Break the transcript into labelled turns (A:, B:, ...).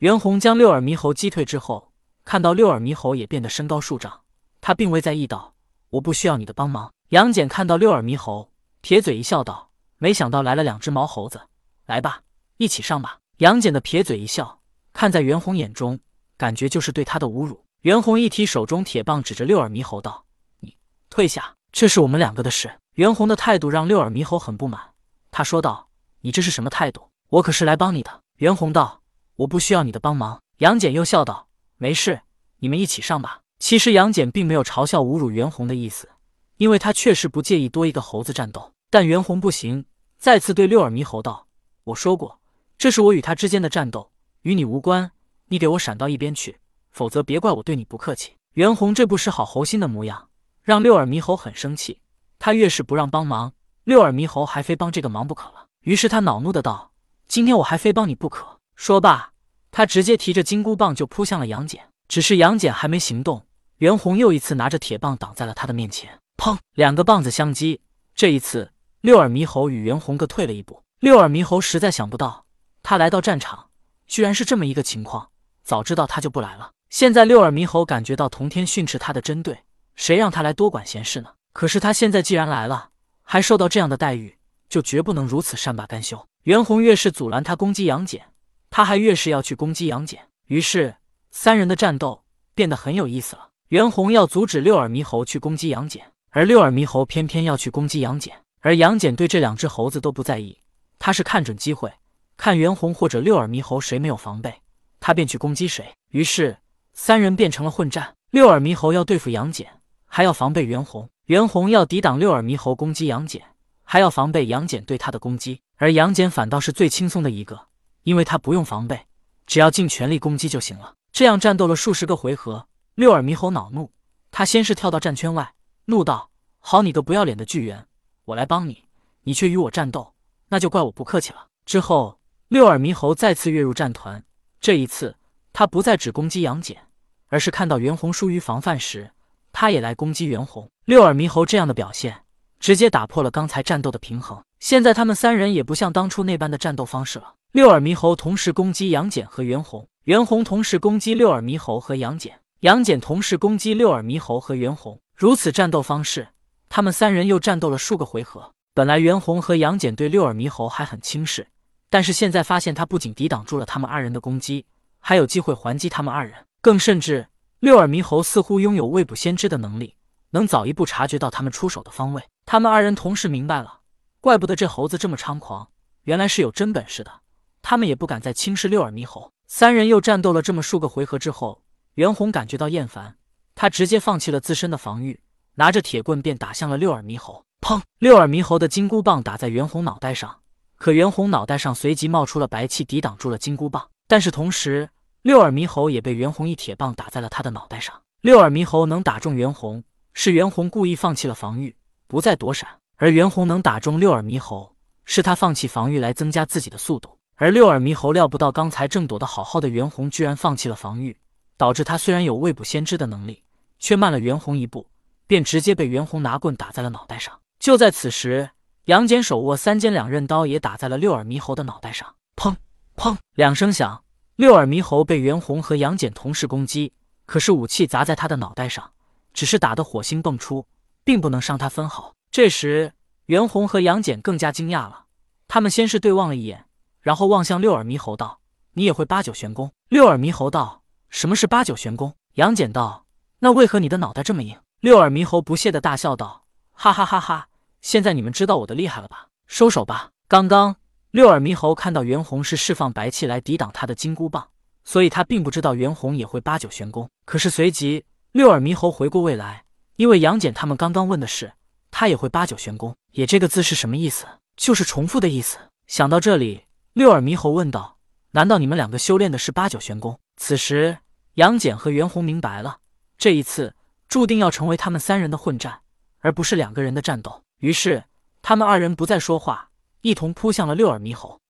A: 袁弘将六耳猕猴击退之后，看到六耳猕猴也变得身高数丈，他并未在意道：“我不需要你的帮忙。”杨戬看到六耳猕猴，撇嘴一笑，道：“没想到来了两只毛猴子，来吧，一起上吧。”杨戬的撇嘴一笑，看在袁弘眼中，感觉就是对他的侮辱。袁弘一提手中铁棒，指着六耳猕猴道：“你退下，这是我们两个的事。”袁弘的态度让六耳猕猴很不满，他说道：“你这是什么态度？我可是来帮你的。”袁弘道：“我不需要你的帮忙。”杨戬又笑道：“没事，你们一起上吧。”其实杨戬并没有嘲笑、侮辱袁弘的意思。因为他确实不介意多一个猴子战斗，但袁弘不行，再次对六耳猕猴道：“我说过，这是我与他之间的战斗，与你无关。你给我闪到一边去，否则别怪我对你不客气。”袁弘这不识好猴心的模样，让六耳猕猴很生气。他越是不让帮忙，六耳猕猴还非帮这个忙不可了。于是他恼怒的道：“今天我还非帮你不可！”说罢，他直接提着金箍棒就扑向了杨戬。只是杨戬还没行动，袁弘又一次拿着铁棒挡在了他的面前。砰！两个棒子相击，这一次六耳猕猴与袁弘各退了一步。六耳猕猴实在想不到，他来到战场居然是这么一个情况。早知道他就不来了。现在六耳猕猴感觉到童天训斥他的针对，谁让他来多管闲事呢？可是他现在既然来了，还受到这样的待遇，就绝不能如此善罢甘休。袁弘越是阻拦他攻击杨戬，他还越是要去攻击杨戬。于是三人的战斗变得很有意思了。袁弘要阻止六耳猕猴去攻击杨戬。而六耳猕猴偏偏要去攻击杨戬，而杨戬对这两只猴子都不在意，他是看准机会，看袁弘或者六耳猕猴谁没有防备，他便去攻击谁。于是三人变成了混战，六耳猕猴要对付杨戬，还要防备袁弘；袁弘要抵挡六耳猕猴攻击杨戬，还要防备杨戬对他的攻击。而杨戬反倒是最轻松的一个，因为他不用防备，只要尽全力攻击就行了。这样战斗了数十个回合，六耳猕猴恼怒，他先是跳到战圈外。怒道：“好你个不要脸的巨猿，我来帮你，你却与我战斗，那就怪我不客气了。”之后，六耳猕猴再次跃入战团，这一次他不再只攻击杨戬，而是看到袁弘疏于防范时，他也来攻击袁弘。六耳猕猴这样的表现，直接打破了刚才战斗的平衡。现在他们三人也不像当初那般的战斗方式了。六耳猕猴同时攻击杨戬和袁弘，袁弘同时攻击六耳猕猴和杨戬，杨戬同时攻击六耳猕猴和袁弘。如此战斗方式，他们三人又战斗了数个回合。本来袁弘和杨戬对六耳猕猴还很轻视，但是现在发现他不仅抵挡住了他们二人的攻击，还有机会还击他们二人。更甚至，六耳猕猴似乎拥有未卜先知的能力，能早一步察觉到他们出手的方位。他们二人同时明白了，怪不得这猴子这么猖狂，原来是有真本事的。他们也不敢再轻视六耳猕猴。三人又战斗了这么数个回合之后，袁弘感觉到厌烦。他直接放弃了自身的防御，拿着铁棍便打向了六耳猕猴。砰！六耳猕猴的金箍棒打在袁弘脑袋上，可袁弘脑袋上随即冒出了白气，抵挡住了金箍棒。但是同时，六耳猕猴也被袁弘一铁棒打在了他的脑袋上。六耳猕猴能打中袁弘，是袁弘故意放弃了防御，不再躲闪；而袁弘能打中六耳猕猴，是他放弃防御来增加自己的速度。而六耳猕猴料不到刚才正躲得好好的袁弘居然放弃了防御，导致他虽然有未卜先知的能力。却慢了袁弘一步，便直接被袁弘拿棍打在了脑袋上。就在此时，杨戬手握三尖两刃刀，也打在了六耳猕猴的脑袋上。砰砰两声响，六耳猕猴被袁弘和杨戬同时攻击，可是武器砸在他的脑袋上，只是打得火星迸出，并不能伤他分毫。这时，袁弘和杨戬更加惊讶了，他们先是对望了一眼，然后望向六耳猕猴道：“你也会八九玄功？”六耳猕猴道：“什么是八九玄功？”杨戬道。那为何你的脑袋这么硬？六耳猕猴不屑的大笑道：“哈哈哈哈！现在你们知道我的厉害了吧？收手吧！”刚刚六耳猕猴看到袁弘是释放白气来抵挡他的金箍棒，所以他并不知道袁弘也会八九玄功。可是随即六耳猕猴回过未来，因为杨戬他们刚刚问的是他也会八九玄功，也这个字是什么意思？就是重复的意思。想到这里，六耳猕猴问道：“难道你们两个修炼的是八九玄功？”此时杨戬和袁弘明白了。这一次注定要成为他们三人的混战，而不是两个人的战斗。于是，他们二人不再说话，一同扑向了六耳猕猴。